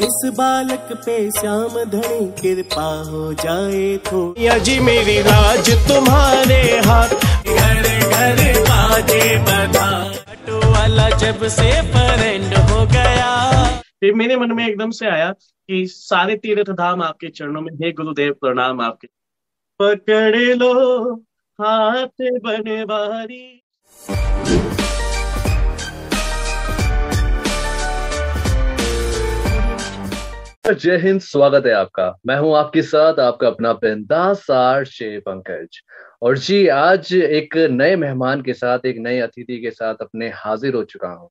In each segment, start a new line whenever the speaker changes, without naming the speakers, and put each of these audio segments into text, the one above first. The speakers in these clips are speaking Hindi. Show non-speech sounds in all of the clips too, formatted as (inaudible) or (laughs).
इस बालक पे श्याम धनी कृपा हो जाए तो।
जी मेरी राज तुम्हारे हाथ।
घर घर बाजे
वाला जब से फ्रेंड हो गया। फिर मेरे मन में एकदम से आया कि सारे तीर्थ धाम आपके चरणों में हे गुरुदेव प्रणाम आपके। पकड़ लो हाथ बनवारी।
जय हिंद, स्वागत है आपका। मैं हूँ आपके साथ, आपका अपना बिंदास सार शे पंकज। और जी, आज एक नए मेहमान के साथ, एक नए अतिथि के साथ अपने हाजिर हो चुका हूँ।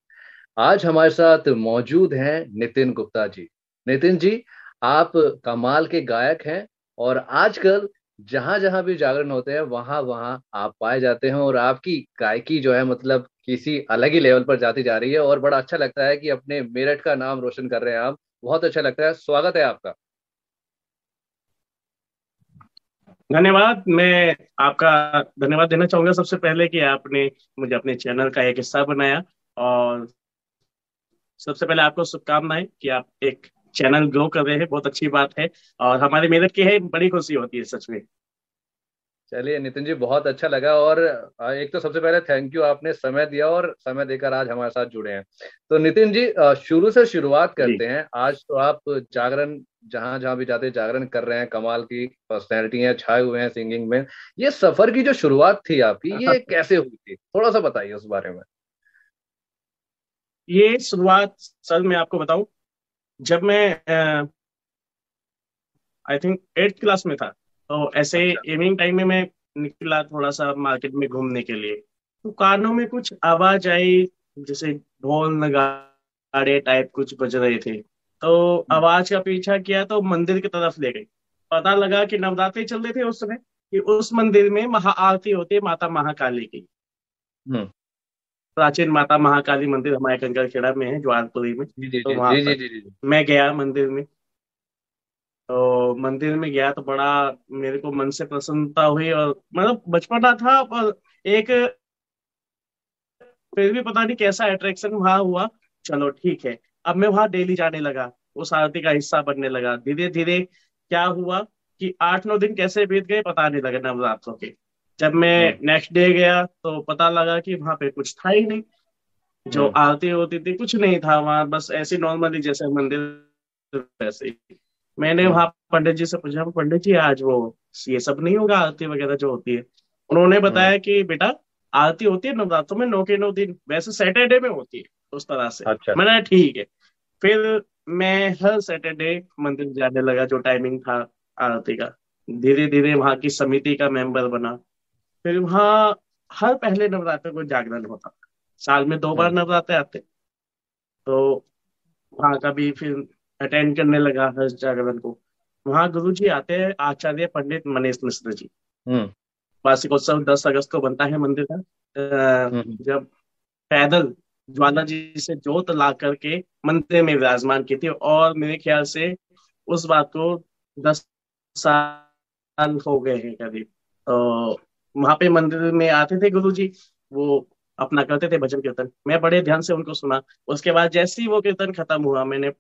आज हमारे साथ मौजूद हैं नितिन गुप्ता जी। नितिन जी, आप कमाल के गायक हैं और आजकल जहाँ जहाँ भी जागरण होते हैं वहाँ वहाँ आप पाए जाते हैं और आपकी गायकी जो है मतलब किसी अलग ही लेवल पर जाती जा रही है और बड़ा अच्छा लगता है कि अपने मेरठ का नाम रोशन कर रहे हैं आप। बहुत अच्छा लगता है। स्वागत है आपका।
धन्यवाद। मैं आपका धन्यवाद देना चाहूँगा सबसे पहले कि आपने मुझे अपने चैनल का एक हिस्सा बनाया और सबसे पहले आपको शुभकामनाएँ कि आप एक चैनल ग्रो कर रहे हैं। बहुत अच्छी बात है और हमारी मेहनत की है, बड़ी खुशी होती है सच में।
चलिए नितिन जी बहुत अच्छा लगा और एक तो सबसे पहले थैंक यू आपने समय दिया और समय देकर आज हमारे साथ जुड़े हैं। तो नितिन जी शुरू से शुरुआत करते हैं। आज तो आप जागरण जहाँ जहाँ भी जाते जागरण कर रहे हैं कमाल की पर्सनैलिटी है छाए हुए हैं सिंगिंग में। ये सफ़र की जो शुरुआत थी आपकी ये (laughs) कैसे हुई थी? थोड़ा सा बताइए उस बारे में।
ये शुरुआत सर मैं आपको बताऊँ जब मैं आई थिंक एट्थ क्लास में था तो ऐसे इवनिंग टाइम में मैं निकला थोड़ा सा मार्केट में घूमने के लिए। तो कानों में कुछ आवाज़ आई जैसे ढोल नगाड़े टाइप कुछ बज रहे थे। तो आवाज़ का पीछा किया तो मंदिर की तरफ़ ले गई। पता लगा कि नवरात्रि चल रहे थे उस समय कि उस मंदिर में महाआरती होती है माता महाकाली की। हम्म। प्राचीन माता महाकाली मंदिर हमारे कंकर खेड़ा में है ज्वारपुरी में। तो वहाँ मैं गया मंदिर में। तो मंदिर में गया तो बड़ा मेरे को मन से प्रसन्नता हुई और मतलब बचपना था और एक फिर भी पता नहीं कैसा अट्रैक्शन वहाँ हुआ। चलो ठीक है। अब मैं वहाँ डेली जाने लगा। उस आरती का हिस्सा बनने लगा। धीरे धीरे क्या हुआ कि आठ नौ दिन कैसे बीत गए पता नहीं लगा नवरात्रों के। जब मैं नेक्स्ट डे गया तो पता लगा कि वहाँ पे कुछ था ही नहीं। जो हम्म। आरती होती थी कुछ नहीं था वहाँ। बस ऐसे नॉर्मली जैसे मंदिर वैसे ही। मैंने हम्म। वहाँ पंडित जी से पूछा पंडित जी आज वो ये सब नहीं होगा आरती वगैरह जो होती है उन्होंने बताया हम्म। कि बेटा आरती होती है नवरात्रों में नौ के नौ दिन वैसे सैटरडे में होती है उस तरह से अच्छा। मैंने ठीक है फिर मैं हर सैटरडे मंदिर जाने लगा जो टाइमिंग था आरती का धीरे धीरे वहाँ की समिति का मेंबर बना फिर वहाँ हर पहले नवरात्र को जागरण होता साल में दो बार हम्म। नवरात्र आते तो वहाँ का भी फिर अटेंड करने लगा हर्ष जागरण को। वहाँ गुरु जी आते हैं आचार्य पंडित मनीष मिश्र जी। हम्म। वार्षिकोत्सव दस अगस्त को बनता है मंदिर का। हम्म। जब पैदल ज्वाला जी से जोत ला करके मंदिर में विराजमान की थी और मेरे ख्याल से उस बात को दस साल हो गए हैं करीब। तो वहाँ पे मंदिर में आते थे गुरु जी वो अपना करते थे भजन कीर्तन। मैं बड़े ध्यान से उनको सुना। उसके बाद जैसे ही वो कीर्तन खत्म हुआ मैंने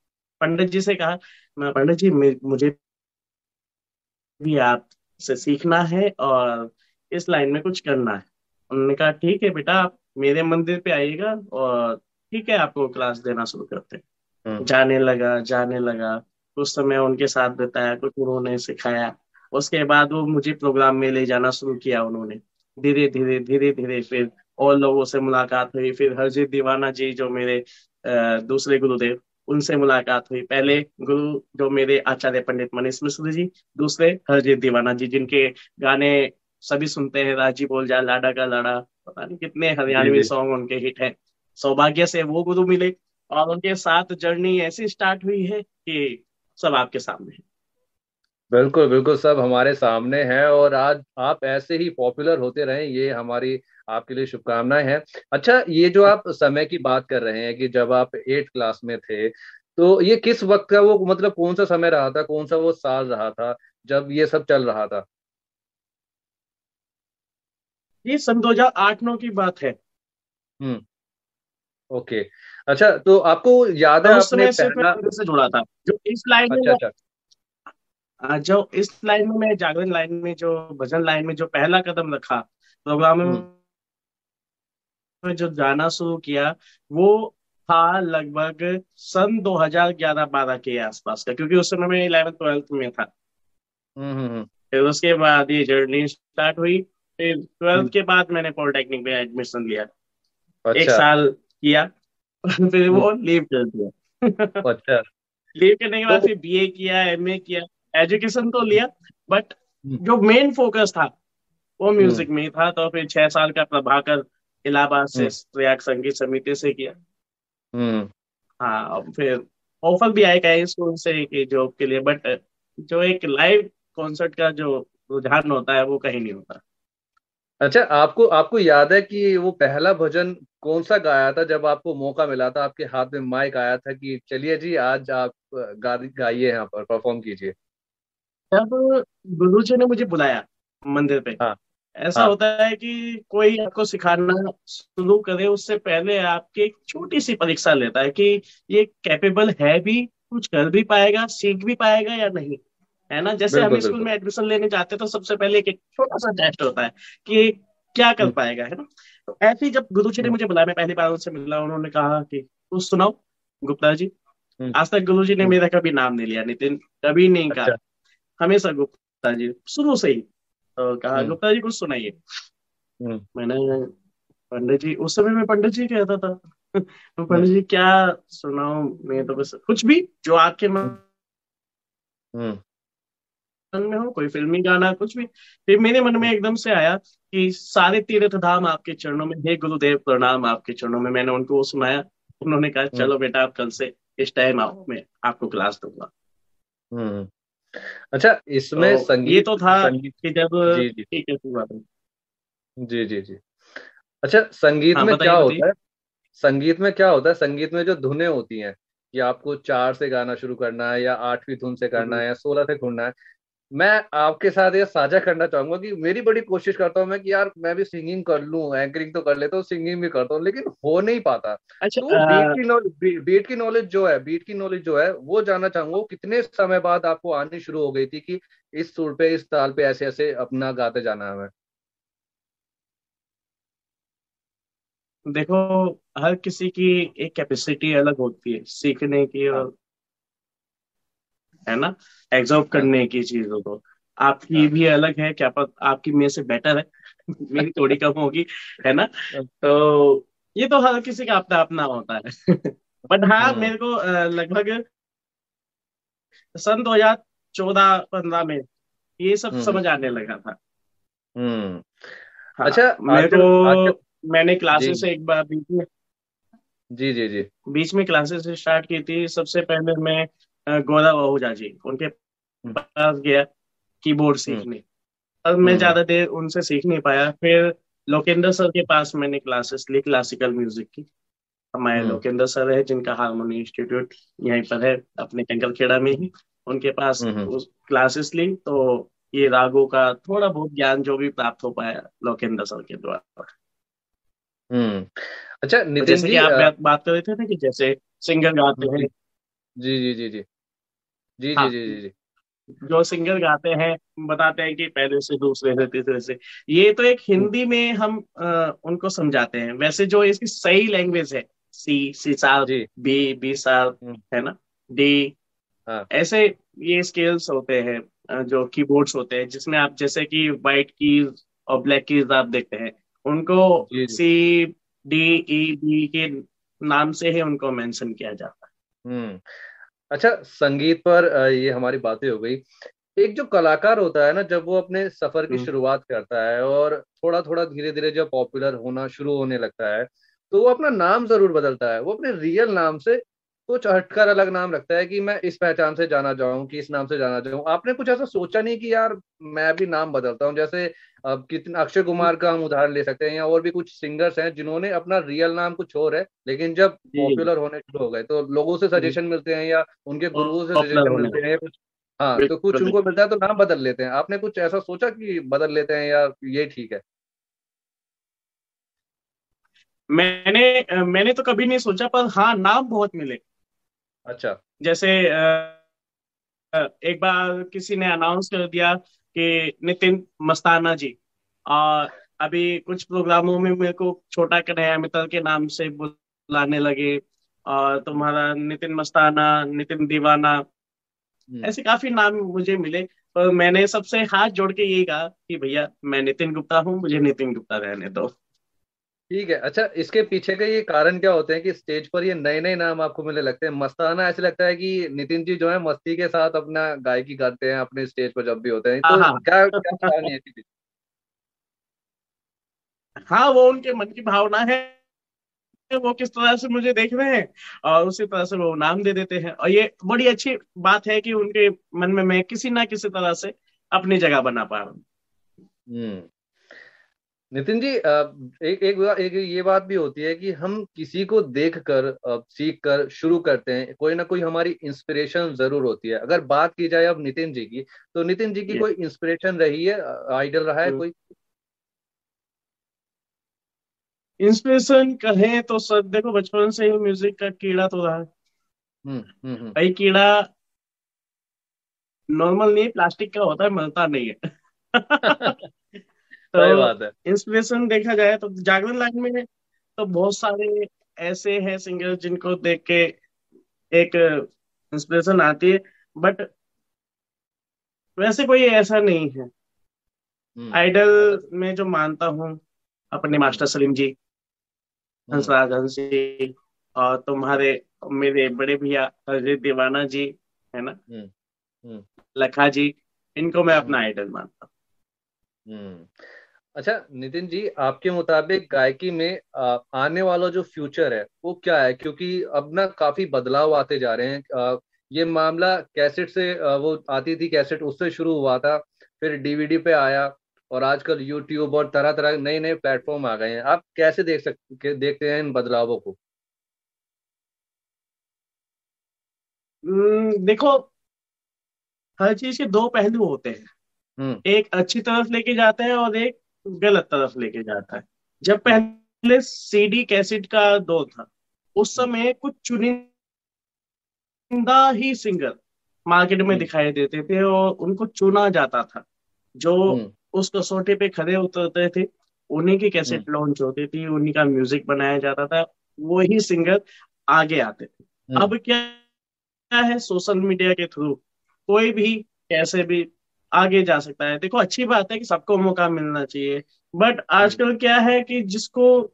पंडित जी से कहा मैं पंडित जी मुझे भी आपसे सीखना है और इस लाइन में कुछ करना है। उन्होंने कहा ठीक है बेटा आप मेरे मंदिर पे आइएगा और ठीक है आपको क्लास देना शुरू करते हम्म। जाने लगा जाने लगा। कुछ समय उनके साथ बिताया कुछ उन्होंने सिखाया। उसके बाद वो मुझे प्रोग्राम में ले जाना शुरू किया उन्होंने। धीरे धीरे धीरे धीरे फिर और लोगों से मुलाकात हुई। फिर हरजीत दीवाना जी जो मेरे दूसरे गुरुदेव उनसे मुलाकात हुई। पहले गुरु जो मेरे आचार्य पंडित मनीष मिश्र जी दूसरे हरजीत दीवाना जी जिनके गाने सभी सुनते हैं राज़ी बोल जा लाडा का लाडा पता नहीं कितने हरियाणवी सॉन्ग उनके हिट हैं। सौभाग्य से वो गुरु मिले और उनके साथ जर्नी ऐसी स्टार्ट हुई है कि सब आपके सामने है।
बिल्कुल बिल्कुल सब हमारे सामने हैं और आज आप ऐसे ही पॉपुलर होते रहे ये हमारी आपके लिए शुभकामनाएँ हैं। अच्छा ये जो आप समय की बात कर रहे हैं कि जब आप एट क्लास में थे तो ये किस वक्त का वो मतलब कौन सा समय रहा था कौन सा वो साल रहा था जब ये सब चल रहा था?
ये सन 2008-9 की बात है।
Hmm okay. अच्छा तो आपको याद है
आपने पहला से जुड़ा था जो इस लाइन
अच्छा अच्छा।
जो इस लाइन में मैं जागरण लाइन में जो भजन लाइन में जो पहला कदम रखा प्रोग्राम
हम्म।
में जो जाना शुरू किया वो था लगभग सन 2011-12 के आसपास का क्योंकि उस समय मैं इलेवन ट्वेल्थ में था।
हम्म हम्म हम्म।
फिर उसके बाद ये जर्नी स्टार्ट हुई फिर ट्वेल्थ
हम्म,
के बाद मैंने पॉलिटेक्निक में एडमिशन लिया। एक
अच्छा।
साल किया फिर
हम्म,
वो लीव कर दिया।
अच्छा। (laughs)
लीव करने के बाद
तो
फिर बीए किया एमए किया। एजुकेशन तो लिया बट
हम्म।
जो मेन फोकस था वो
हम्म।
म्यूज़िक में ही था तो फिर छह साल का प्रभाकर इलाहाबाद से
हम्म।
प्रयाग संगीत समिति से किया।
हम्म।
हाँ फिर ऑफ़र भी आए कई स्कूल से कि जॉब के लिए बट जो एक लाइव कॉन्सर्ट का जो रुझान होता है वो कहीं नहीं होता।
अच्छा आपको आपको याद है कि वो पहला भजन कौन सा गाया था जब आपको मौका मिला था आपके हाथ में माइक आया था कि चलिए जी आज आप गा गाइए यहाँ पर परफॉर्म कीजिए।
जब गुरु जी ने मुझे बुलाया मंदिर पे।
हाँ।
ऐसा
हाँ।
होता है कि कोई आपको सिखाना शुरू करे उससे पहले आपकी एक छोटी सी परीक्षा लेता है कि ये कैपेबल है भी कुछ कर भी पाएगा सीख भी पाएगा या नहीं। है ना? जैसे हम स्कूल में एडमिशन लेने जाते हैं तो सबसे पहले एक, छोटा सा टेस्ट होता है कि क्या कर
हम्म।
पाएगा है ना? तो ऐसे ही जब गुरु जी ने
हम्म।
मुझे बुलाया मैं पहली बार उनसे मिला उन्होंने कहा कि कुछ सुनाओ गुप्ता जी
हम्म।
आज तक गुरु जी ने मेरा कभी नाम नहीं लिया नितिन कभी नहीं कहा।
अच्छा।
हमेशा गुप्ता जी शुरू से ही तो कहा
हम्म।
गुप्ता जी कुछ सुनाइए।
हम्म।
मैंने पंडित जी उस समय मैं पंडित जी कहता था। (laughs) तो
हम्म।
पंडित जी क्या सुनाऊं? मैं तो बस कुछ भी जो आपके मन
हम्म।
में हो कोई फिल्मी गाना कुछ भी। फिर मेरे मन में एकदम से आया कि सारे तीर्थ धाम आपके चरणों में हे गुरुदेव प्रणाम आपके चरणों में। मैंने उनको सुनाया। उन्होंने कहा
हम्म।
चलो बेटा आप कल से इस टाइम आओ मैं आपको क्लास दूँगा।
हम्म। अच्छा इसमें
तो ये
संगीत
तो था
संगीत
कि जब
जी जी।
ठीक है बात
जी जी जी। अच्छा संगीत
हाँ
में क्या होता है? संगीत में क्या होता है? संगीत में जो धुने होती हैं कि आपको चार से गाना शुरू करना है या आठवीं धुन से करना है या सोलह से घूमना है मैं आपके साथ ये साझा करना चाहूँगा कि मेरी बड़ी कोशिश करता हूँ मैं कि यार मैं भी सिंगिंग कर लूँ एंकरिंग तो कर लेता हूँ सिंगिंग भी करता हूँ लेकिन हो नहीं पाता।
अच्छा
तो बीट की नॉलेज बीट की नॉलेज जो है बीट की नॉलेज जो है वो जानना चाहूँगा कितने समय बाद आपको आनी शुरू हो गई थी कि इस सुर पे इस ताल पे ऐसे ऐसे अपना गाते जाना है हमें?
देखो हर किसी की एक कैपेसिटी अलग होती है सीखने की
हाँ।
और है ना? एग्जॉर्ब
हाँ।
करने की चीज़ों को। आपकी
हाँ।
भी अलग है क्या पता आपकी मेरे से बेटर है? (laughs) मेरी थोड़ी कम होगी है ना? तो ये तो हर किसी का अपना अपना होता है। (laughs) बट हाँ मेरे को लगभग सन 2014-15 में ये सब
हम्म।
समझ आने लगा था।
हम्म।
हाँ
अच्छा
मेरे को मैंने क्लासेस एक बार बीच में
जी जी जी।
बीच में क्लासेस स्टार्ट की थी। सबसे पहले मैं गौरव आहूजा जी उनके
हम्म।
पास गया कीबोर्ड
हम्म।
सीखने। अब मैं
हम्म।
ज़्यादा देर उनसे सीख नहीं पाया। फिर लोकेंद्र सर के पास मैंने क्लासेस ली क्लासिकल म्यूज़िक की। हमारे लोकेंद्र सर है जिनका हारमोनी इंस्टीट्यूट यहीं पर है अपने जंगलखेड़ा में ही। उनके पास उस क्लासेस ली तो ये रागों का थोड़ा बहुत ज्ञान जो भी प्राप्त हो पाया लोकेंद्र सर के द्वारा।
हम्म। अच्छा
तो
नितिन
जैसे कि
जी
आप बात बात कर रहे थे ना कि जैसे सिंगर गाते हैं।
जी जी जी जी। जी जी
हाँ।
जी जी जी
जो। सिंगर गाते हैं बताते हैं कि पहले से दूसरे से तीसरे से। ये तो एक
हम्म।
हिंदी में हम अ, उनको समझाते हैं। वैसे जो इसकी सही लैंग्वेज है C C
G.
B B sharp
hmm.
है ना? डी।
हाँ।
ऐसे ये स्केल्स होते हैं जो कीबोर्ड्स होते हैं जिसमें आप जैसे कि व्हाइट कीज और ब्लैक कीज आप देखते हैं उनको सी डी ई बी के नाम से ही उनको मेंशन किया जाता
हम्म। अच्छा संगीत पर ये हमारी बातें हो गई। एक जो कलाकार होता है ना जब वो अपने सफ़र की शुरुआत करता है और थोड़ा थोड़ा धीरे धीरे जब पॉपुलर होना शुरू होने लगता है तो वो अपना नाम ज़रूर बदलता है। वो अपने रियल नाम से कुछ हटकर अलग नाम रखता है कि मैं इस पहचान से जाना चाहूँ कि इस नाम से जाना चाहूँ। आपने कुछ ऐसा सोचा नहीं कि यार मैं भी नाम बदलता हूँ? जैसे अब कितने अक्षय कुमार का हम उदाहरण ले सकते हैं या और भी कुछ सिंगर्स हैं जिन्होंने अपना रियल नाम कुछ और है लेकिन जब पॉपुलर होने शुरू हो गए तो लोगों से सजेशन मिलते हैं या उनके गुरुओं से सजेशन मिलते हैं या कुछ। हाँ तो कुछ उनको मिलता है तो नाम बदल लेते हैं। आपने कुछ ऐसा सोचा कि बदल लेते हैं या ये ठीक है?
मैंने मैंने तो कभी नहीं सोचा पर हाँ नाम बहुत मिले।
अच्छा।
जैसे एक बार किसी ने अनाउंस कर दिया कि नितिन मस्ताना जी और अभी कुछ प्रोग्रामों में मेरे को छोटा कन्हैया मित्तल के नाम से बुलाने लगे और तुम्हारा नितिन मस्ताना नितिन दीवाना
हम्म।
ऐसे काफ़ी नाम मुझे मिले पर मैंने सबसे हाथ जोड़ के यही कहा कि भैया मैं नितिन गुप्ता हूँ मुझे नितिन गुप्ता रहने दो।
ठीक है। अच्छा इसके पीछे का ये कारण क्या होते हैं कि स्टेज पर ये नए नए नाम आपको मिलने लगते हैं? मस्ताना ऐसे लगता है कि नितिन जी जो है मस्ती के साथ अपना गायकी करते हैं अपने स्टेज पर जब भी होते हैं।
हाँ
तो
हाँ
क्या क्या कारण है
हाँ वो उनके मन की भावना है। वो किस तरह से मुझे देख रहे हैं और उसी तरह से वो नाम दे देते हैं। और ये बड़ी अच्छी बात है कि उनके मन में मैं किसी ना किसी तरह से अपनी जगह बना पा रहा हूँ।
हम्म। नितिन जी एक एक एक ये बात भी होती है कि हम किसी को देख कर सीख कर शुरू करते हैं कोई ना कोई हमारी इंस्पिरेशन ज़रूर होती है। अगर बात की जाए अब नितिन जी की तो नितिन जी की कोई इंस्पिरेशन रही है? आइडल रहा है कोई?
इंस्पिरेशन कहें तो सर देखो बचपन से ही म्यूज़िक का कीड़ा तो रहा है।
हम्म हम्म हम्म।
भाई कीड़ा नॉर्मल नहीं प्लास्टिक का होता है मरता नहीं है। (laughs) (laughs)
सही
तो
बात है।
इंस्पिरेशन देखा जाए तो जागरण लाइन में तो बहुत सारे ऐसे हैं सिंगर जिनको देख के एक इंस्पिरेशन आती है बट वैसे कोई ऐसा नहीं है।
हम्म।
आइडल
अच्छा
में जो मानता हूँ अपने
हम्म
मास्टर सलीम जी
हम्म।
हंसराज हंस जी और तुम्हारे मेरे बड़े भैया अजय दीवाना जी है ना?
हम्म हम्म।
लखा जी इनको मैं अपना
हम्म।
आइडल मानता
हम्म। अच्छा नितिन जी आपके मुताबिक गायकी में आने वाला जो फ्यूचर है वो क्या है? क्योंकि अब ना काफ़ी बदलाव आते जा रहे हैं। ये मामला कैसेट से वो आती थी कैसेट उससे शुरू हुआ था फिर डीवीडी पे आया और आजकल यूट्यूब और तरह तरह नए नए प्लेटफॉर्म आ गए हैं। आप कैसे देख सकते देखते हैं इन बदलावों को?
देखो हर चीज़ के दो पहलू होते हैं।
हम्म।
एक अच्छी तरफ़ लेके जाते हैं और एक गलत तरफ़ लेके जाता है। जब पहले सीडी कैसेट का दौर था उस
हम्म
समय कुछ चुनिंदा ही सिंगर मार्केट में
हम्म।
दिखाई देते थे और उनको चुना जाता था। जो
हम्म।
उस कसौटे पे खड़े उतरते थे उन्हीं की
हम्म।
कैसेट लॉन्च होती थी उन्हीं का म्यूज़िक बनाया जाता था वही सिंगर आगे आते थे।
हम्म।
अब क्या है सोशल मीडिया के थ्रू कोई भी कैसे भी आगे जा सकता है। देखो अच्छी बात है कि सबको मौका मिलना चाहिए। बट आजकल क्या है कि जिसको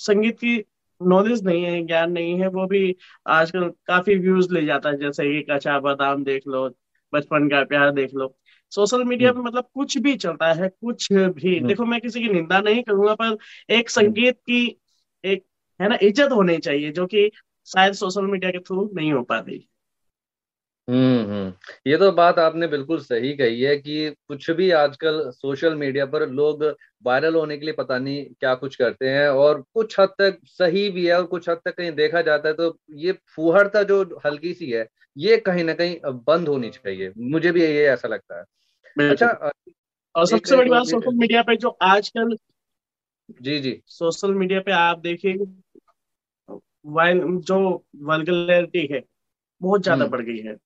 संगीत की नॉलेज नहीं है ज्ञान नहीं है वो भी आजकल काफ़ी व्यूज़ ले जाता है। जैसे कि कच्चा बादाम देख लो बचपन का प्यार देख लो। सोशल मीडिया
हम्म।
पे मतलब कुछ भी चलता है कुछ भी।
हम्म।
देखो मैं किसी की निंदा नहीं करूँगा पर एक संगीत की एक है ना इज़्ज़त होनी चाहिए जो कि शायद सोशल मीडिया के थ्रू नहीं हो पाती।
हम्म हम्म। ये तो बात आपने बिल्कुल सही कही है कि कुछ भी आजकल सोशल मीडिया पर लोग वायरल होने के लिए पता नहीं क्या कुछ करते हैं और कुछ हद तक सही भी है और कुछ हद तक कहीं देखा जाता है तो ये फूहड़ता जो हल्की सी है ये कहीं ना कहीं बंद होनी चाहिए। मुझे भी ये ऐसा लगता है। अच्छा
और सबसे बड़ी बात सोशल मीडिया पे जो आजकल
जी जी।
सोशल मीडिया पे आप देखिए जो वल्गैरिटी है बहुत ज़्यादा
हम्म।
बढ़ गई है।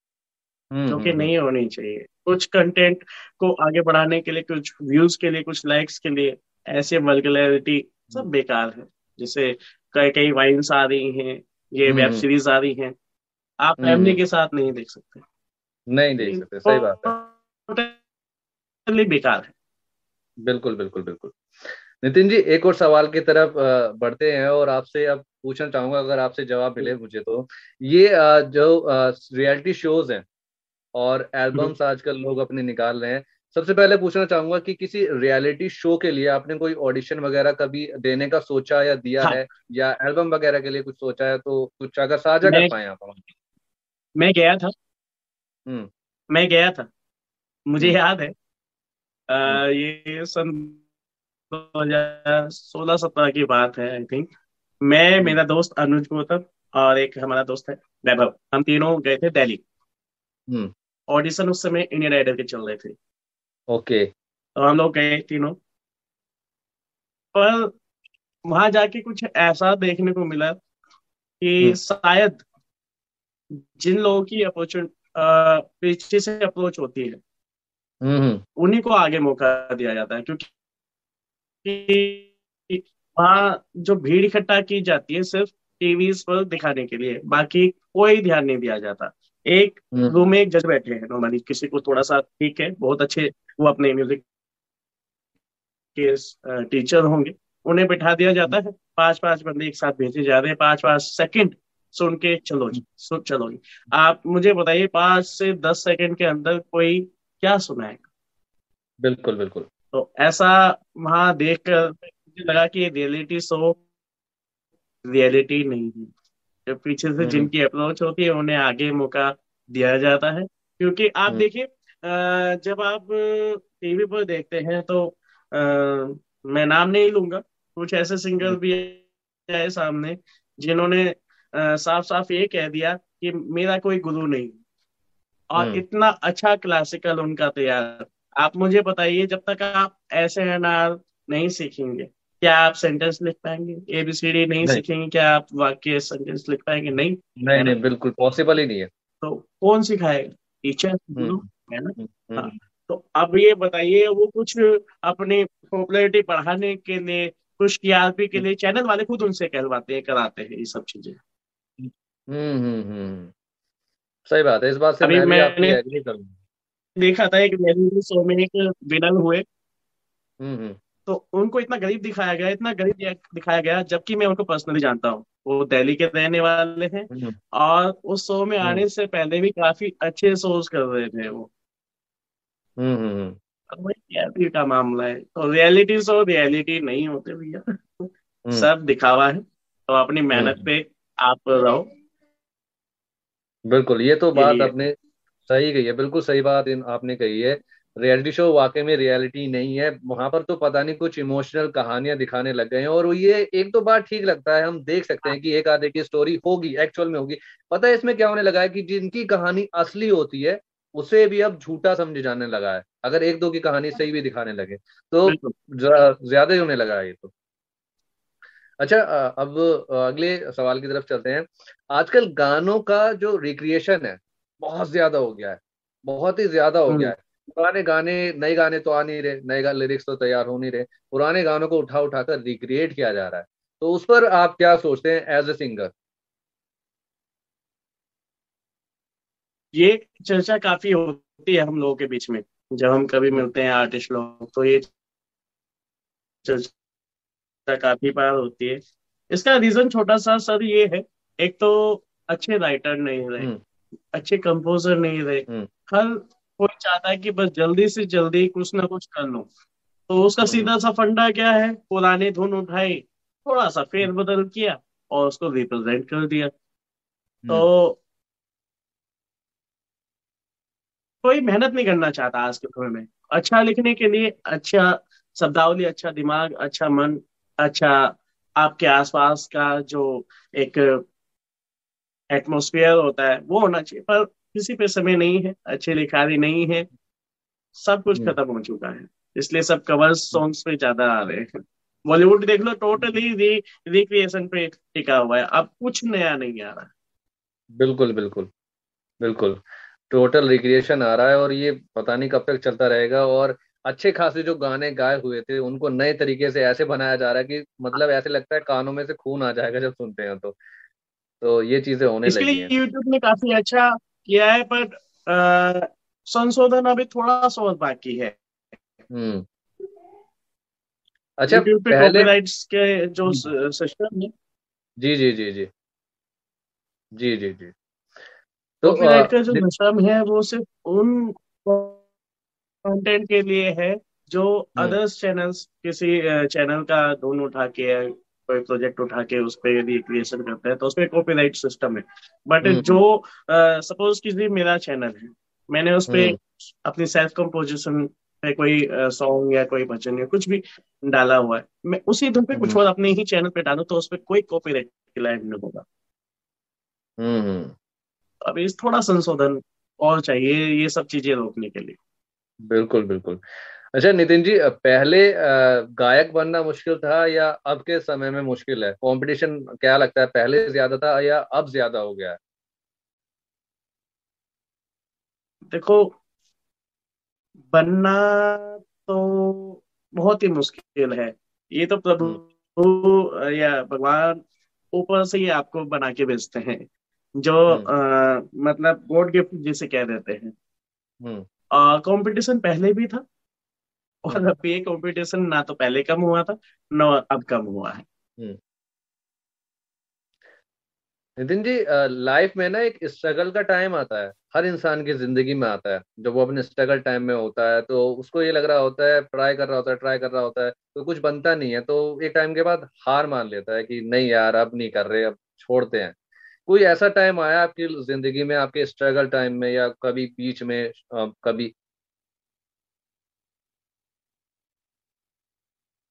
जो कि
हम्म हम्म।
नहीं होनी चाहिए। कुछ कंटेंट को आगे बढ़ाने के लिए कुछ व्यूज़ के लिए कुछ लाइक्स के लिए ऐसे वल्गैरिटी सब बेकार है। जैसे कई कई वाइन्स आ रही हैं ये
हम्म
वेब
हम्म।
सीरीज़ आ रही हैं। आप
हम्म,
फैमिली
हम्म,
के साथ नहीं देख सकते।
नहीं देख सकते सही बात है।
बेकार है।
बिल्कुल बिल्कुल बिल्कुल। नितिन जी एक और सवाल की तरफ़ बढ़ते हैं और आपसे अब पूछना चाहूँगा अगर आपसे जवाब मिले मुझे तो। ये जो रियलिटी शोज़ हैं और एल्बम्स आजकल लोग अपने निकाल रहे हैं। सबसे पहले पूछना चाहूँगा कि किसी रियलिटी शो के लिए आपने कोई ऑडिशन वगैरह कभी देने का सोचा या दिया
हाँ।
है? या एल्बम वगैरह के लिए कुछ सोचा है? तो कुछ अगर साझा कर पाए आप।
मैं गया था।
हम्म।
मैं गया था। मुझे
हम्म।
याद है
हम्म
ये सन 2016 सत्रह की बात है आई थिंक मैं
हम्म।
मेरा दोस्त अनुज गौतम और एक हमारा दोस्त है वैभव। हम तीनों गए थे दिल्ली। ऑडिशन उस समय इंडियन आइडल के चल रहे थे।
ओके
तो हम लोग गए तीनों। पर वहाँ जाके कुछ ऐसा देखने को मिला कि
हम्म।
शायद जिन लोगों की पीछे से अप्रोच होती है
हम्म, हम्म।
उन्हीं को आगे मौका दिया जाता है क्योंकि वहाँ जो भीड़ इकट्ठा की जाती है सिर्फ़ टीवी पर दिखाने के लिए बाकी कोई ध्यान नहीं दिया जाता। एक
हम्म।
रूम में एक जज बैठे हैं नॉर्मली किसी को थोड़ा सा ठीक है बहुत अच्छे वो अपने म्यूज़िक के टीचर होंगे उन्हें बैठा दिया जाता है पाँच पाँच बंदे एक साथ भेजे जा रहे हैं पाँच पाँच सेकंड सुन के चलो जी सुन चलो जी। आप मुझे बताइए पाँच से दस सेकंड के अंदर कोई क्या सुनाएगा?
बिल्कुल बिल्कुल।
तो ऐसा वहाँ देख कर मुझे लगा कि ये रियलिटी शो रियलिटी नहीं है। पीछे से
हम्म,
जिनकी अप्रोच होती है उन्हें आगे मौका दिया जाता है क्योंकि आप
हम्म।
देखिए जब आप टीवी पर देखते हैं तो अ, मैं नाम नहीं लूँगा कुछ ऐसे सिंगर
हम्म।
भी आए सामने जिन्होंने साफ़ साफ़ ये कह दिया कि मेरा कोई गुरु नहीं और। इतना अच्छा क्लासिकल उनका तैयार आप मुझे बताइए जब तक आप ऐसे एन नहीं सीखेंगे क्या आप सेंटेंस लिख पाएँगे? एबीसीडी नहीं
नहीं।
सीखेंगे क्या आप वाक्य सेंटेंस लिख पाएँगे? नहीं।
नहीं
है ना?
नहीं बिल्कुल पॉसिबल ही नहीं है।
तो कौन सिखाएगा? टीचर गुरु है ना?
हम्म,
हाँ। तो अब ये बताइए वो कुछ अपनी पॉपुलैरिटी बढ़ाने के लिए कुछ टीआरपी के लिए चैनल वाले खुद उनसे कहलवाते हैं कराते हैं ये सब चीज़ें।
हम्म हम्म हम्म। सही बात है इस बात से
अभी
मैं
मैंने देखा था एक शो में एक विनर हुए।
हम्म हम्म।
तो उनको इतना गरीब दिखाया गया इतना गरीब दिखाया गया जबकि मैं उनको पर्सनली जानता हूँ। वो दिल्ली के रहने वाले हैं
हम्म,
और उस शो में
हम्म।
आने से पहले भी काफ़ी अच्छे शोज़ कर रहे थे वो।
हम्म
वही का मामला है। तो रियलिटी शो रियलिटी नहीं होते भैया। सब दिखावा है। तो अपनी मेहनत पे आप रहो।
बिल्कुल ये तो बात। आपने सही कही है बिल्कुल सही बात आपने कही है। रियलिटी शो वाकई में रियलिटी नहीं है। वहाँ पर तो पता नहीं कुछ इमोशनल कहानियाँ दिखाने लग गए हैं और ये एक तो बार ठीक लगता है। हम देख सकते हैं कि एक आधे की स्टोरी होगी एक्चुअल में होगी। पता है इसमें क्या होने लगा है कि जिनकी कहानी असली होती है उसे भी अब झूठा समझे जाने लगा है। अगर एक दो की कहानी सही भी दिखाने लगे तो ज़्यादा ही होने लगा है ये तो। अच्छा अब अगले सवाल की तरफ़ चलते हैं। आजकल गानों का जो रिक्रिएशन है बहुत ज़्यादा हो गया है। बहुत ही ज़्यादा हो गया है। पुराने गाने नए गाने तो आ नहीं रहे नए लिरिक्स तो तैयार हो नहीं रहे पुराने गानों को उठा उठा कर रिक्रिएट किया जा रहा है। तो उस पर आप क्या सोचते हैं एज ए सिंगर
ये चर्चा काफ़ी होती है हम लोगों के बीच में जब हम कभी मिलते हैं आर्टिस्ट लोग तो ये चर्चा काफ़ी बार होती है। इसका रीजन छोटा सा सर ये है एक तो अच्छे राइटर नहीं रहे
हम्म।
अच्छे कंपोजर नहीं रहे
हम्म।
हर कोई चाहता है कि बस जल्दी से जल्दी कुछ ना कुछ कर लो। तो उसका
हम्म।
सीधा सा फंडा क्या है? पुरानी धुन उठाई थोड़ा सा फेर बदल किया और उसको रिप्रेजेंट कर दिया। तो कोई मेहनत नहीं करना चाहता आज के समय में। अच्छा लिखने के लिए अच्छा शब्दावली अच्छा दिमाग अच्छा मन अच्छा आपके आसपास का जो एक एटमोस्फियर होता है वो होना चाहिए। पर किसी पे समय नहीं है अच्छे लिखारी नहीं है सब कुछ
हम्म।
खत्म हो चुका है। इसलिए सब कवर सॉन्ग्स पे ज़्यादा आ रहे हैं। बॉलीवुड देख लो टोटली री रिक्रिएशन पे टिका हुआ है। अब कुछ नया नहीं आ रहा।
बिल्कुल बिल्कुल बिल्कुल। टोटल रिक्रिएशन आ रहा है और ये पता नहीं कब तक चलता रहेगा और अच्छे खासे जो गाने गाए हुए थे उनको नए तरीके से ऐसे बनाया जा रहा है कि मतलब ऐसे लगता है कानों में से खून आ जाएगा जब सुनते हैं तो। तो ये चीज़ें होने
इसके
लगी
लिए यूट्यूब ने काफ़ी अच्छा किया है पर अ, संशोधन अभी थोड़ा सा और बाकी है।
हम्म। अच्छा पहले
कॉपीराइट्स के जो सिस्टम है।
जी जी जी जी। जी जी जी। तो
कॉपीराइट का जो सिस्टम है वो सिर्फ़ उन कंटेंट के लिए है जो
हम्म।
अदर्स चैनल्स किसी चैनल का धुन उठा के कोई प्रोजेक्ट उठा के उस पर यदि क्रिएशन करता है तो उसपे कॉपीराइट सिस्टम है। बट
हम्म
जो सपोज़ किसी मेरा चैनल है मैंने उस पे
हम्म।
अपनी सेल्फ कंपोजिशन पे कोई सॉन्ग या कोई भजन या कुछ भी डाला हुआ है मैं उसी धुन पे कुछ
हम्म।
और अपने ही चैनल पे डालू तो उस पे कोई कॉपीराइट क्लेम नहीं होगा।
हम्म हम्म,
इस थोड़ा संशोधन और चाहिए ये सब चीज़ें रोकने के लिए।
बिल्कुल बिल्कुल। अच्छा नितिन जी पहले गायक बनना मुश्किल था या अब के समय में मुश्किल है? कंपटीशन क्या लगता है पहले ज़्यादा था या अब ज़्यादा हो गया है?
देखो बनना तो बहुत ही मुश्किल है। ये तो प्रभु
हम्म।
या भगवान ऊपर से ही आपको बना के भेजते हैं। जो
हम्म।
आ, मतलब गॉड गिफ्ट जिसे कह देते हैं।
हम्म।
कंपटीशन पहले भी था
हम्म
और अब ये कंपटीशन ना तो पहले कम हुआ था, ना अब कम हुआ है।
हम्म। नितिन जी लाइफ में ना एक स्ट्रगल का टाइम आता है, हर इंसान की ज़िंदगी में आता है। जब वो अपने स्ट्रगल टाइम में होता है तो उसको ये लग रहा होता है ट्राई कर रहा होता है ट्राई कर रहा होता है तो कुछ बनता नहीं है तो एक टाइम के बाद हार मान लेता है कि नहीं यार, अब नहीं कर रहे, अब छोड़ते हैं। कोई ऐसा टाइम आया आपकी ज़िंदगी में, आपके स्ट्रगल टाइम में या कभी बीच में कभी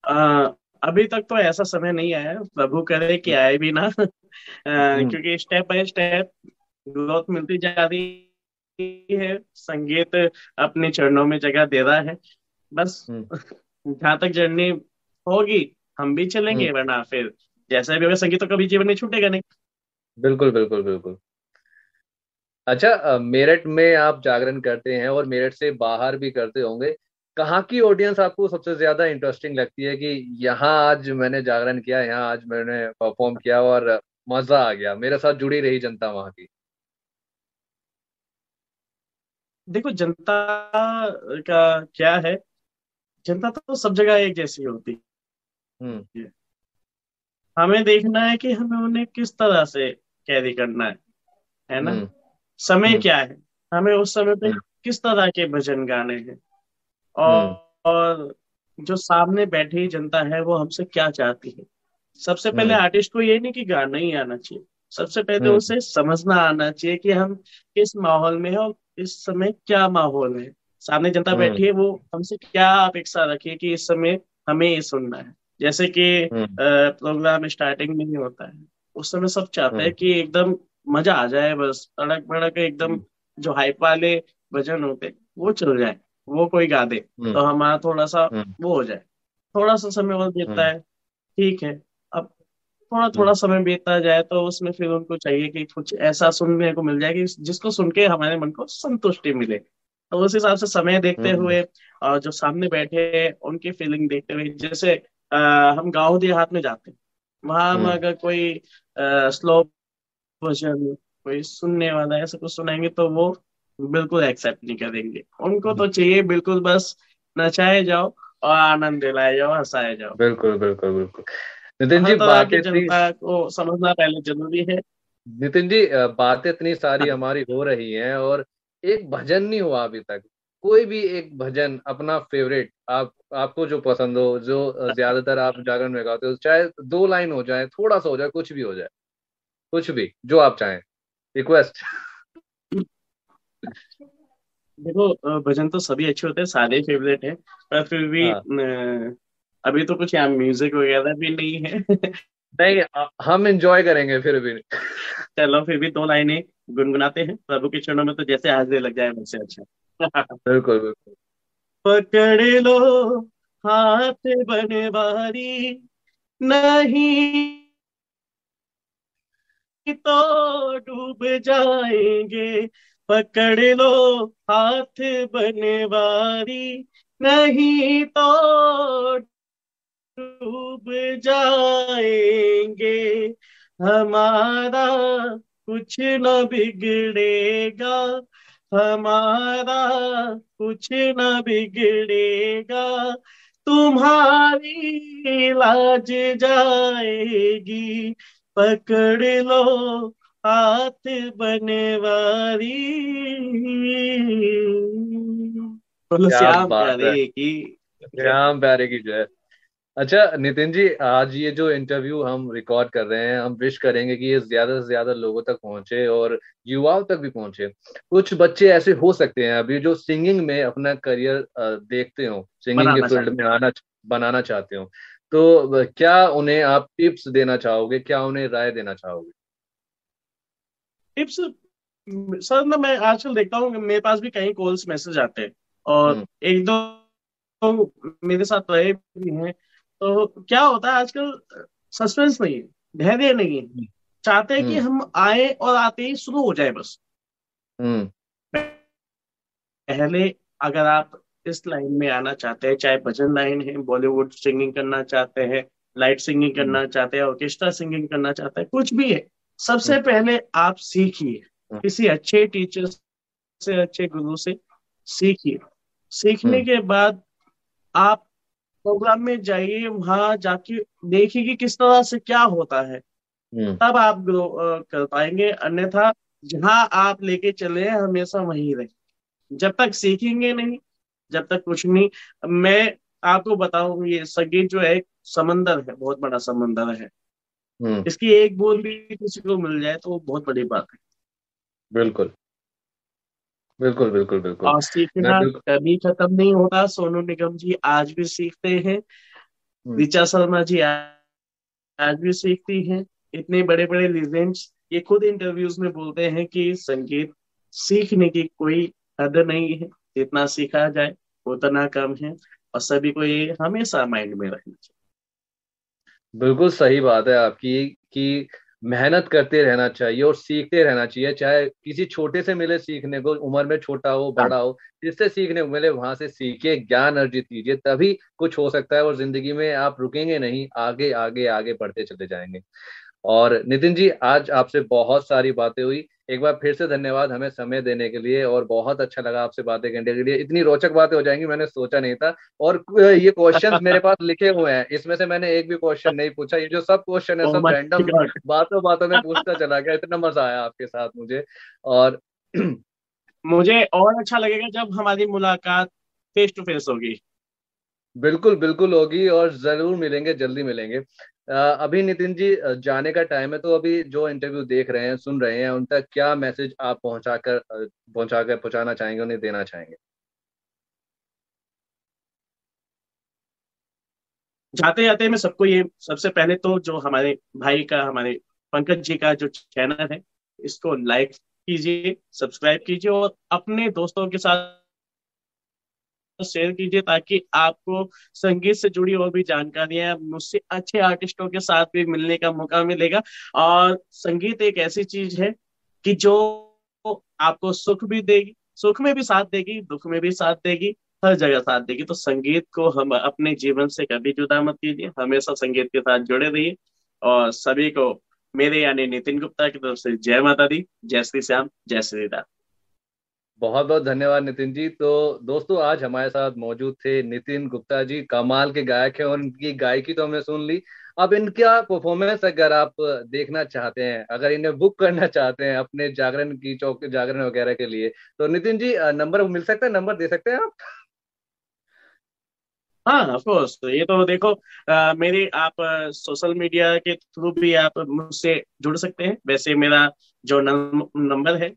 आ, अभी तक तो ऐसा समय नहीं आया। प्रभु करे कि आए भी ना। (laughs) आ,
हम्म।
क्योंकि स्टेप बाय स्टेप ग्रोथ मिलती जा रही है। संगीत अपने चरणों में जगह दे रहा है। बस
हम्म। (laughs)
जहाँ तक जर्नी होगी हम भी
हम्म।
चलेंगे वरना फिर जैसा भी होगा संगीत तो कभी जीवन में छूटेगा नहीं।
बिल्कुल बिल्कुल बिल्कुल। अच्छा मेरठ में आप जागरण करते हैं और मेरठ से बाहर भी करते होंगे। कहाँ की ऑडियंस आपको सबसे ज़्यादा इंटरेस्टिंग लगती है कि यहाँ आज मैंने जागरण किया यहाँ आज मैंने परफॉर्म किया और मज़ा आ गया? मेरे साथ जुड़ी रही जनता वहाँ की।
देखो जनता का क्या है? जनता तो सब जगह एक जैसी होती
हम्म।
है हमें देखना है कि हमें उन्हें किस तरह से कैरी करना है है ना?
हम्म।
समय
हम्म।
क्या है? हमें उस समय पे
हम्म।
किस तरह के भजन गाने हैं?
हम्म
और, और जो सामने बैठी जनता है वो हमसे क्या चाहती है? सबसे पहले
हम्म।
आर्टिस्ट को ये नहीं कि गाना ही आना चाहिए। सबसे पहले
हम्म।
उसे समझना आना चाहिए कि हम किस माहौल में है और इस समय क्या माहौल है। सामने जनता
हम्म।
बैठी है वो हमसे क्या अपेक्षा रखी है कि इस समय हमें ये सुनना है? जैसे कि
हम्म।
प्रोग्राम स्टार्टिंग में ही होता है। उस समय सब चाहते हैं
हम्म।
कि एकदम मज़ा आ जाए बस अड़क भड़क एकदम
हम्म।
जो हाइप वाले भजन होते वो चल जाए। वो कोई गा दे
हम्म।
तो हमारा थोड़ा सा
हम्म।
वो हो जाए। थोड़ा सा समय और बीतता
हम्म।
है। ठीक है। अब थोड़ा थोड़ा समय बीतता जाए तो उसमें फिर उनको चाहिए कि कुछ ऐसा सुनने को मिल जाए कि जिसको सुन के हमारे मन को संतुष्टि मिले। तो उस हिसाब से समय देखते हुए और जो सामने बैठे हैं उनकी फीलिंग देखते हुए जैसे आ, हम गाँव देहात में जाते हैं। वहाँ हम अगर कोई स्लो भजन कोई सुनने वाला ऐसा कुछ सुनाएँगे तो वो बिल्कुल एक्सेप्ट नहीं करेंगे। उनको तो चाहिए बिल्कुल बस नचाए जाओ और आनंद दिलाए जाओ हंसाए जाओ।
बिल्कुल बिल्कुल बिल्कुल।
तो
नितिन जी
तरह की
बातें
जनता को समझना पहले ज़रूरी है।
नितिन जी बातें इतनी सारी हमारी हो रही हैं और एक भजन नहीं हुआ अभी तक। कोई भी एक भजन अपना फेवरेट आप आपको जो पसंद हो जो ज़्यादातर आप जागरण में गाते हो चाहे दो लाइन हो जाए थोड़ा सा हो जाए कुछ भी हो जाए। कुछ भी जो आप चाहें। रिक्वेस्ट
देखो भजन तो सभी अच्छे होते हैं सारे फेवरेट है पर फिर भी
हाँ।
अभी तो कुछ यहाँ म्यूज़िक वगैरह भी नहीं है।
नहीं हम एंजॉय करेंगे फिर भी।
चलो फिर भी दो लाइनें गुनगुनाते हैं प्रभु के चरणों में तो जैसे हाजिर लग जाए वैसे अच्छा।
बिल्कुल बिल्कुल।
पकड़ लो हाथ बनवारी नहीं तो डूब जाएँगे। पकड़ लो हाथ बने बनवारी नहीं तो डूब जाएँगे। हमारा कुछ न बिगड़ेगा, हमारा कुछ न बिगड़ेगा, तुम्हारी लाज जाएगी। पकड़ लो हाथ बनवारी। बोलो श्याम प्यारे की।
श्याम प्यारे की जय। अच्छा नितिन जी आज ये जो इंटरव्यू हम रिकॉर्ड कर रहे हैं हम विश करेंगे कि ये ज़्यादा से ज़्यादा लोगों तक पहुँचे और युवाओं तक भी पहुँचे। कुछ बच्चे ऐसे हो सकते हैं अभी जो सिंगिंग में अपना करियर देखते हो सिंगिंग के फ़ील्ड में आना बनाना चाहते हो। तो क्या उन्हें आप टिप्स देना चाहोगे? क्या उन्हें राय देना चाहोगे?
टिप्स सर ना मैं आजकल देखता हूँ मेरे पास भी कई कॉल्स मैसेज आते हैं और
हम्म।
एक दो तो मेरे साथ रहे भी हैं। तो क्या होता है आजकल सस्पेंस नहीं है धैर्य नहीं है। चाहते हैं कि
हम्म।
हम आए और आते ही शुरू हो जाए बस।
हम्म।
पहले अगर आप इस लाइन में आना चाहते हैं चाहे भजन लाइन है बॉलीवुड सिंगिंग करना चाहते हैं लाइट सिंगिंग
हम्म।
करना चाहते हैं ऑर्केस्ट्रा सिंगिंग करना चाहते हैं कुछ भी है सबसे
हम्म।
पहले आप सीखिए
हम्म।
किसी अच्छे टीचर से अच्छे गुरु से सीखिए सीखने
हम्म।
के बाद आप प्रोग्राम में जाइए वहाँ जाके देखिए कि किस तरह से क्या होता है
हम्म
तब आप ग्रो कर पाएँगे अन्यथा जहाँ आप लेके चले हैं हमेशा वहीं रहे जब तक सीखेंगे नहीं जब तक कुछ नहीं मैं आपको बताऊँ ये संगीत जो है समंदर है बहुत बड़ा समंदर है इसकी एक बूंद भी किसी को मिल जाए तो वो बहुत बड़ी बात है।
बिल्कुल। बिल्कुल बिल्कुल बिल्कुल।
और सीखना कभी खत्म नहीं होता। सोनू निगम जी आज भी सीखते हैं।
हम्म,
ऋचा शर्मा जी आज भी सीखती हैं। इतने बड़े बड़े लीजेंड्स ये खुद इंटरव्यूज़ में बोलते हैं कि संगीत सीखने की कोई हद नहीं है। जितना सीखा जाए उतना कम है। और सभी को ये हमेशा माइंड में रखना चाहिए।
बिल्कुल सही बात है आपकी कि मेहनत करते रहना चाहिए और सीखते रहना चाहिए चाहे किसी छोटे से मिले सीखने को उम्र में छोटा हो बड़ा हो जिससे सीखने को मिले वहाँ से सीखिए ज्ञान अर्जित कीजिए तभी कुछ हो सकता है और ज़िंदगी में आप रुकेंगे नहीं आगे आगे आगे बढ़ते चले जाएँगे। और नितिन जी आज आपसे बहुत सारी बातें हुई एक बार फिर से धन्यवाद हमें समय देने के लिए और बहुत अच्छा लगा आपसे बातें करने के लिए। इतनी रोचक बातें हो जाएँगी मैंने सोचा नहीं था। और ये क्वेश्चन मेरे पास लिखे हुए हैं। इसमें से मैंने एक भी क्वेश्चन नहीं पूछा। ये जो सब क्वेश्चन है
Oh
सब रैंडम बातों बातों में पूछता चला गया। इतना मज़ा आया आपके साथ मुझे। और
मुझे और अच्छा लगेगा जब हमारी मुलाकात फेस टू फेस होगी।
बिल्कुल बिल्कुल होगी और ज़रूर मिलेंगे जल्दी मिलेंगे। अभी नितिन जी जाने का टाइम है तो अभी जो इंटरव्यू देख रहे हैं सुन रहे हैं उन तक क्या मैसेज आप पहुंचाकर अ, पहुंचाकर पहुंचाना चाहेंगे उन्हें देना चाहेंगे?
जाते जाते मैं सबको ये सबसे पहले तो जो हमारे भाई का हमारे पंकज जी का जो चैनल है इसको लाइक कीजिए सब्सक्राइब कीजिए और अपने दोस्तों के साथ शेयर कीजिए ताकि आपको संगीत से जुड़ी और भी जानकारियाँ मुझसे अच्छे आर्टिस्टों के साथ भी मिलने का मौका मिलेगा। और संगीत एक ऐसी चीज़ है कि जो आपको सुख भी देगी, सुख में भी साथ देगी, दुख में भी साथ देगी, हर जगह साथ देगी। तो संगीत को हम अपने जीवन से कभी जुदा मत कीजिए, हमेशा संगीत के साथ जुड़े रहिए। और सभी को, मेरे यानी नितिन गुप्ता की तरफ़ से जय माता दी, जय श्री श्याम, जय श्री राम।
बहुत बहुत धन्यवाद नितिन जी। तो दोस्तों आज हमारे साथ मौजूद थे नितिन गुप्ता जी कमाल के गायक हैं और उनकी गायकी तो हमने सुन ली। अब इनका परफॉर्मेंस अगर आप देखना चाहते हैं अगर इन्हें बुक करना चाहते हैं अपने जागरण की चौक जागरण वगैरह के लिए तो नितिन जी नंबर मिल सकता है? नंबर दे सकते हैं आप?
हाँ ऑफ़ कोर्स ये तो देखो अ, मेरे आप सोशल मीडिया के थ्रू भी आप मुझसे जुड़ सकते हैं। वैसे मेरा जो नंबर है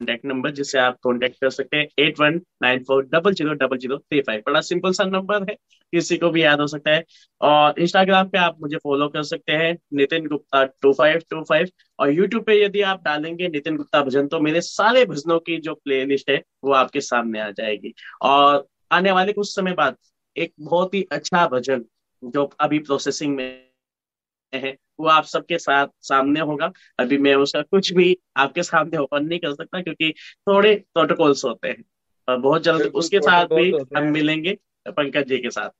कॉन्टैक्ट नंबर जिससे आप कॉन्टैक्ट कर सकते हैं at one nine four double zero double zero three five बड़ा सिंपल सा नंबर है, किसी को भी याद हो सकता है। और इंस्टाग्राम पे आप मुझे फॉलो कर सकते हैं, Nitin Gupta two five two five और यूट्यूब पे यदि आप डालेंगे नितिन गुप्ता भजन तो मेरे सारे भजनों की जो प्ले है, वो आपके सामने आ जाएगी। और आने वाले कुछ समय बाद एक बहुत ही अच्छा भजन जो अभी प्रोसेसिंग में है वो आप सबके साथ सामने होगा। अभी मैं उसका कुछ भी आपके सामने ओपन नहीं कर सकता क्योंकि थोड़े प्रोटोकॉल्स होते हैं। और बहुत जल्द उसके साथ भी हम मिलेंगे पंकज जी के साथ।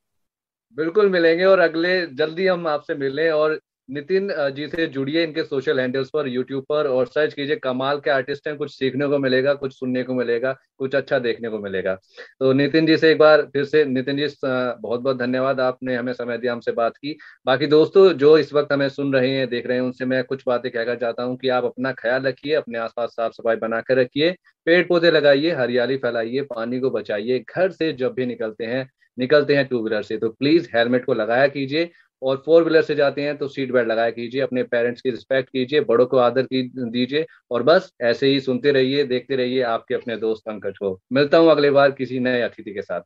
बिल्कुल मिलेंगे और अगले जल्दी हम आपसे मिलें और नितिन जी से जुड़िए इनके सोशल हैंडल्स पर यूट्यूब पर, और सर्च कीजिए कमाल के आर्टिस्ट हैं। कुछ सीखने को मिलेगा, कुछ सुनने को मिलेगा, कुछ अच्छा देखने को मिलेगा। तो नितिन जी से एक बार फिर से, नितिन जी बहुत बहुत धन्यवाद। आपने हमें समय दिया हमसे बात की। बाकी दोस्तों, जो इस वक्त हमें सुन रहे हैं, देख रहे हैं, उनसे मैं कुछ बातें कहना चाहता हूँ कि आप अपना ख्याल रखिए, अपने आसपास साफ़ सफ़ाई बनाकर रखिए। पेड़ पौधे लगाइए, हरियाली फैलाइए, पानी को बचाइए। घर से जब भी निकलते हैं निकलते हैं टू व्हीलर से। तो प्लीज़ हेलमेट को लगाया कीजिए। और फोर व्हीलर से जाते हैं तो सीट बेल्ट लगाया कीजिए, अपने पेरेंट्स की रिस्पेक्ट कीजिए, बड़ों को आदर की, दीजिए, और बस ऐसे ही सुनते रहिए, देखते रहिए आपके अपने दोस्त पंकज को। मिलता हूँ अगले बार किसी नए अतिथि के साथ।